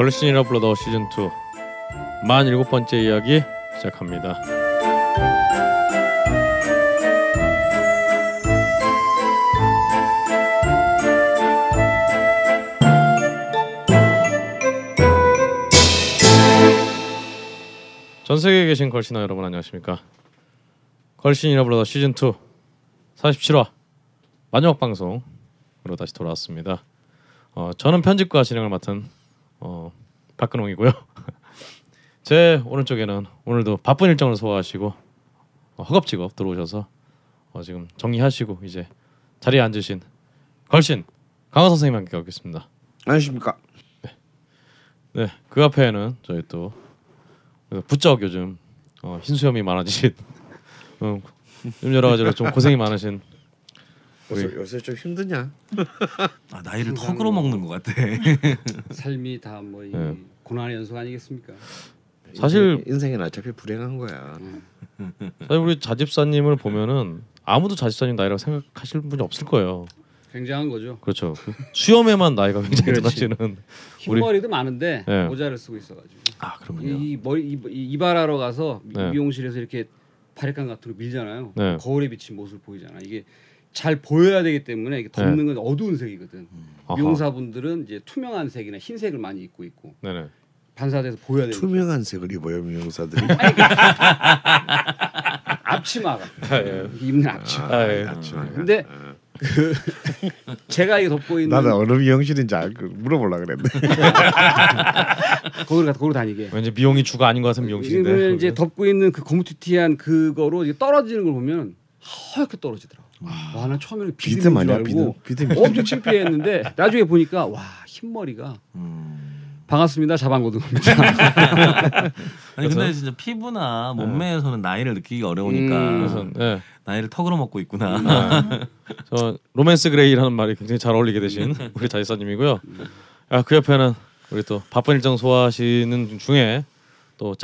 걸신이라 불러더 시즌 2만 일곱 번째 이야기 시작합니다. 전 세계에 계신 걸신아 여러분 안녕하십니까? 걸신이라 불러더 시즌 2 47화 마지막 방송으로 다시 돌아왔습니다. 어, 저는 편집과 진행을 맡은 어, 박근홍이고요. 제 오른쪽에는 오늘도 바쁜 일정을 소화하시고 어, 허겁지겁 들어오셔서 어, 지금 정리하시고 이제 자리에 앉으신 걸신 강화 선생님 함께 하겠습니다. 안녕하십니까? 네, 그 앞에는 저희 또 부쩍 요즘 어, 흰수염이 많아지신 음, 좀 여러 가지로 좀 고생이 많으신 요새, 요새 좀 힘드냐? 아, 나이를 턱으로 먹는 것 같아. 삶이 다 뭐 이 네. 고난의 연속 아니겠습니까? 사실 인생, 은 어차피 불행한 거야. 사실 우리 자집사님을 보면은 아무도 자집사님 나이라고 생각하실 분이 없을 거예요. 굉장한 거죠. 그렇죠. 그 수염에만 나이가 굉장히 우리- 흰머리도 많은데 네. 모자를 쓰고 있어가지고 아 그러면요. 이 머리 이, 이- 이발하러 가서 미- 네. 미용실에서 이렇게 바리깡 같은 거 밀잖아요. 네. 거울에 비친 모습을 보이잖아. 이게 잘 보여야 되기 때문에 덮는 건 어두운 색이거든. 아하. 미용사분들은 이제 투명한 색이나 흰색을 많이 입고 있고 네네. 반사돼서 보여야 되는 투명한 색을 입어요 미용사들이. 앞치마가 아, 예. 입는 앞치마. 아, 예. 맞지만. 근데 그 제가 이게 덮고 있는 나는 어느 미용실인지 알고 물어보려 그랬네. 거울 같은 거울 다니게. 왠지 미용이 주가 아닌 것 같은 미용실인데. 이제 덮고 있는 그 거무튀튀한 그거로 떨어지는 걸 보면 하얗게 떨어지더라고. 와, 나 처음에는 비듬 비듬인 줄 아니야 알고 비듬? 비듬. 엄청 창피했는데 나중에 보니까 와 흰머리가 음. 반갑습니다 자방고등입니다. 아니 근데 진짜 피부나 몸매에서는 나이를 느끼기 어려우니까 음. 그래서 네. 나이를 턱으로 먹고 있구나. 아, 저 로맨스 그레이라는 말이 굉장히 잘 어울리게 되신 우리 자집사님이고요. 아, 그 옆에는 우리 또 바쁜 일정 소화하시는 중에 또 짬.